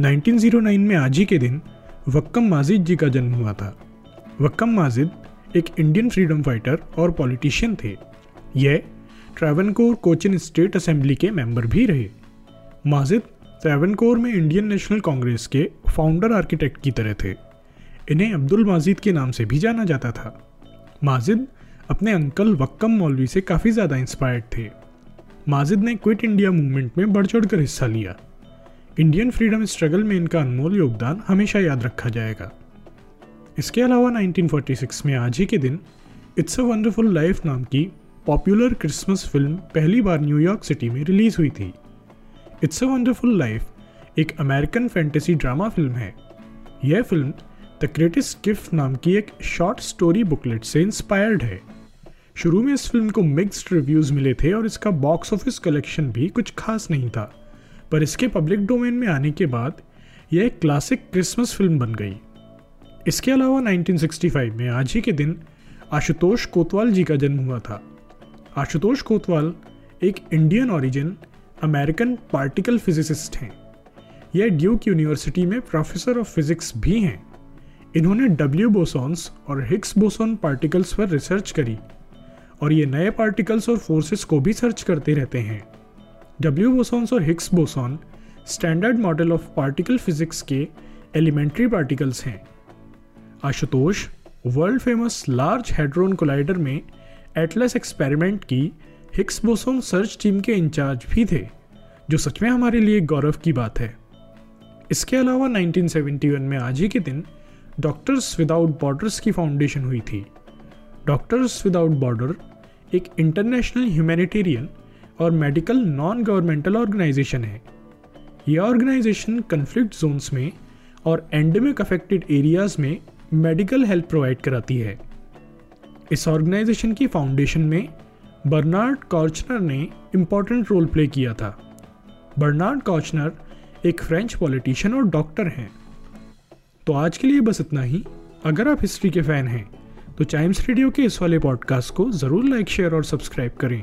1909 में आज ही के दिन वक्कम माजिद जी का जन्म हुआ था। वक्कम माजिद एक इंडियन फ्रीडम फाइटर और पॉलिटिशियन थे। यह ट्रैवनकोर कोचिन स्टेट असेंबली के मेंबर भी रहे। माजिद ट्रैवनकोर में इंडियन नेशनल कांग्रेस के फाउंडर आर्किटेक्ट की तरह थे। इन्हें अब्दुल माजिद के नाम से भी जाना जाता था। माजिद अपने अंकल वक्कम मौलवी से काफ़ी ज़्यादा इंस्पायर्ड थे। माजिद ने क्विट इंडिया मूवमेंट में बढ़ चढ़ कर हिस्सा लिया। इंडियन फ्रीडम स्ट्रगल में इनका अनमोल योगदान हमेशा याद रखा जाएगा इसके अलावा 1946 में आज ही के दिन इट्स अ वंडरफुल लाइफ नाम की पॉपुलर क्रिसमस फ़िल्म पहली बार न्यूयॉर्क सिटी में रिलीज़ हुई थी इट्स अ वंडरफुल लाइफ एक अमेरिकन फैंटेसी ड्रामा फ़िल्म है। यह फ़िल्म द ग्रेटेस्ट गिफ्ट नाम की एक शॉर्ट स्टोरी बुकलेट से इंस्पायर्ड है। शुरू में इस फ़िल्म को मिक्स्ड रिव्यूज़ मिले थे और इसका बॉक्स ऑफ़िस कलेक्शन भी कुछ खास नहीं था। पर इसके पब्लिक डोमेन में आने के बाद यह एक क्लासिक क्रिसमस फ़िल्म बन गई। इसके अलावा 1965 में आज ही के दिन आशुतोष कोतवाल जी का जन्म हुआ था। आशुतोष कोतवाल एक Indian origin American particle physicist हैं। यह ड्यूक यूनिवर्सिटी में प्रोफेसर ऑफ़ फिजिक्स भी हैं। इन्होंने डब्ल्यू बोसॉन्स और हिग्स बोसॉन पार्टिकल्स पर रिसर्च करी और ये नए पार्टिकल्स और फोर्सेस को भी सर्च करते रहते हैं। डब्ल्यू बोसॉन्स और Higgs boson standard model of particle physics के एलिमेंट्री पार्टिकल्स हैं। Ashutosh world famous large hadron collider में एटलस एक्सपेरिमेंट की हिक्स बोसॉन सर्च टीम के इंचार्ज भी थे, जो सच में हमारे लिए गौरव की बात है। इसके अलावा 1971 में आज ही के दिन डॉक्टर्स विदाउट बॉर्डर्स की फाउंडेशन हुई थी। डॉक्टर्स विदाउट बॉर्डर एक इंटरनेशनल ह्यूमैनिटेरियन और मेडिकल नॉन गवर्नमेंटल ऑर्गेनाइजेशन है। यह ऑर्गेनाइजेशन कन्फ्लिक्ट जोन्स में और एंडेमिक अफेक्टेड एरियाज़ में मेडिकल हेल्प प्रोवाइड कराती है। इस ऑर्गेनाइजेशन की फाउंडेशन में बर्नार्ड कॉर्चनर ने इंपॉर्टेंट रोल प्ले किया था। बर्नार्ड कॉर्चनर एक फ्रेंच पॉलिटिशियन और डॉक्टर हैं। तो आज के लिए बस इतना ही। अगर आप हिस्ट्री के फ़ैन हैं तो टाइम्स रेडियो के इस वाले पॉडकास्ट को ज़रूर लाइक शेयर और सब्सक्राइब करें।